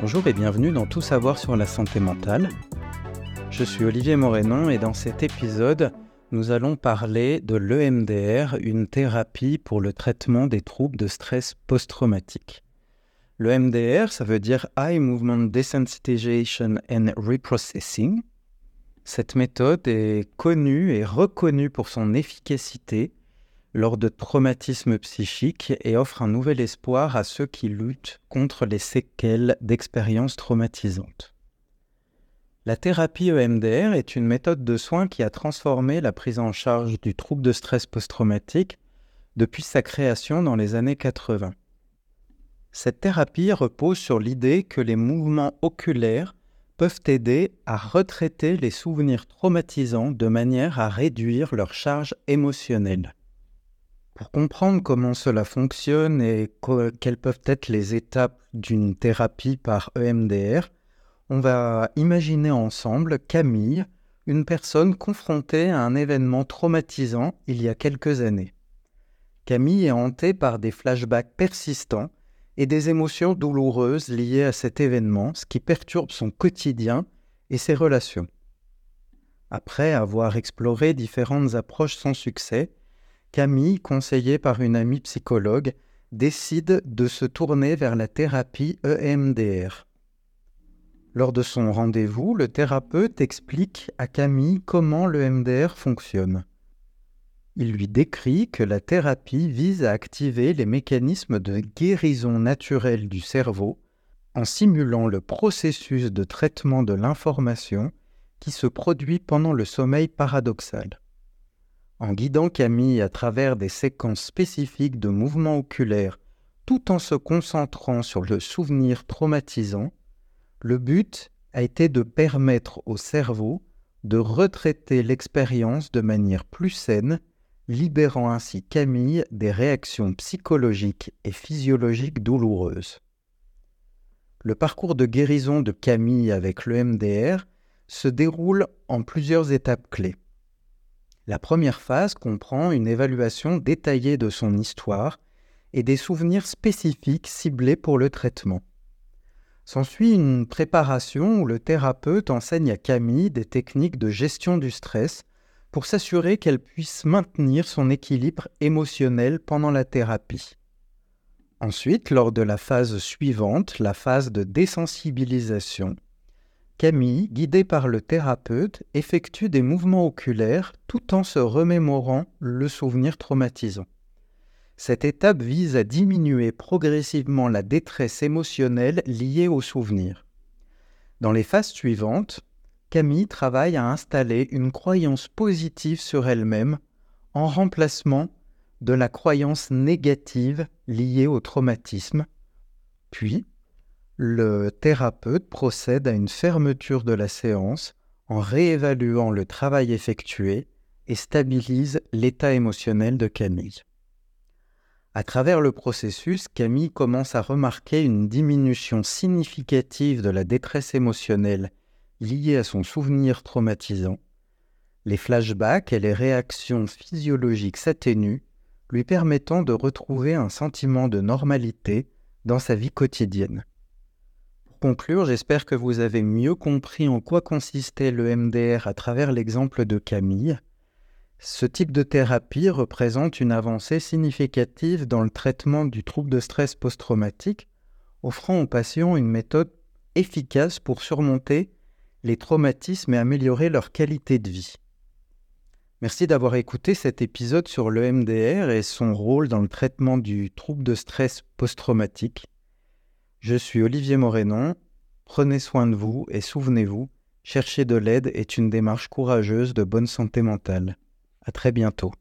Bonjour et bienvenue dans Tout savoir sur la santé mentale. Je suis Olivier Morénon et dans cet épisode, nous allons parler de l'EMDR, une thérapie pour le traitement des troubles de stress post-traumatique. L'EMDR, ça veut dire Eye Movement Desensitization and Reprocessing. Cette méthode est connue et reconnue pour son efficacité lors de traumatismes psychiques et offre un nouvel espoir à ceux qui luttent contre les séquelles d'expériences traumatisantes. La thérapie EMDR est une méthode de soins qui a transformé la prise en charge du trouble de stress post-traumatique depuis sa création dans les années 80. Cette thérapie repose sur l'idée que les mouvements oculaires peuvent aider à retraiter les souvenirs traumatisants de manière à réduire leur charge émotionnelle. Pour comprendre comment cela fonctionne et quelles peuvent être les étapes d'une thérapie par EMDR, on va imaginer ensemble Camille, une personne confrontée à un événement traumatisant il y a quelques années. Camille est hantée par des flashbacks persistants et des émotions douloureuses liées à cet événement, ce qui perturbe son quotidien et ses relations. Après avoir exploré différentes approches sans succès, Camille, conseillée par une amie psychologue, décide de se tourner vers la thérapie EMDR. Lors de son rendez-vous, le thérapeute explique à Camille comment l'EMDR fonctionne. Il lui décrit que la thérapie vise à activer les mécanismes de guérison naturelle du cerveau en simulant le processus de traitement de l'information qui se produit pendant le sommeil paradoxal. En guidant Camille à travers des séquences spécifiques de mouvements oculaires tout en se concentrant sur le souvenir traumatisant, le but a été de permettre au cerveau de retraiter l'expérience de manière plus saine, libérant ainsi Camille des réactions psychologiques et physiologiques douloureuses. Le parcours de guérison de Camille avec le MDR se déroule en plusieurs étapes clés. La première phase comprend une évaluation détaillée de son histoire et des souvenirs spécifiques ciblés pour le traitement. S'ensuit une préparation où le thérapeute enseigne à Camille des techniques de gestion du stress pour s'assurer qu'elle puisse maintenir son équilibre émotionnel pendant la thérapie. Ensuite, lors de la phase suivante, la phase de désensibilisation, Camille, guidée par le thérapeute, effectue des mouvements oculaires tout en se remémorant le souvenir traumatisant. Cette étape vise à diminuer progressivement la détresse émotionnelle liée au souvenir. Dans les phases suivantes, Camille travaille à installer une croyance positive sur elle-même en remplacement de la croyance négative liée au traumatisme, puis le thérapeute procède à une fermeture de la séance en réévaluant le travail effectué et stabilise l'état émotionnel de Camille. À travers le processus, Camille commence à remarquer une diminution significative de la détresse émotionnelle liée à son souvenir traumatisant. Les flashbacks et les réactions physiologiques s'atténuent, lui permettant de retrouver un sentiment de normalité dans sa vie quotidienne conclure, j'espère que vous avez mieux compris en quoi consistait le MDR à travers l'exemple de Camille. Ce type de thérapie représente une avancée significative dans le traitement du trouble de stress post-traumatique, offrant aux patients une méthode efficace pour surmonter les traumatismes et améliorer leur qualité de vie. Merci d'avoir écouté cet épisode sur le MDR et son rôle dans le traitement du trouble de stress post-traumatique. Je suis Olivier Morénon. Prenez soin de vous et souvenez-vous, chercher de l'aide est une démarche courageuse de bonne santé mentale. À très bientôt.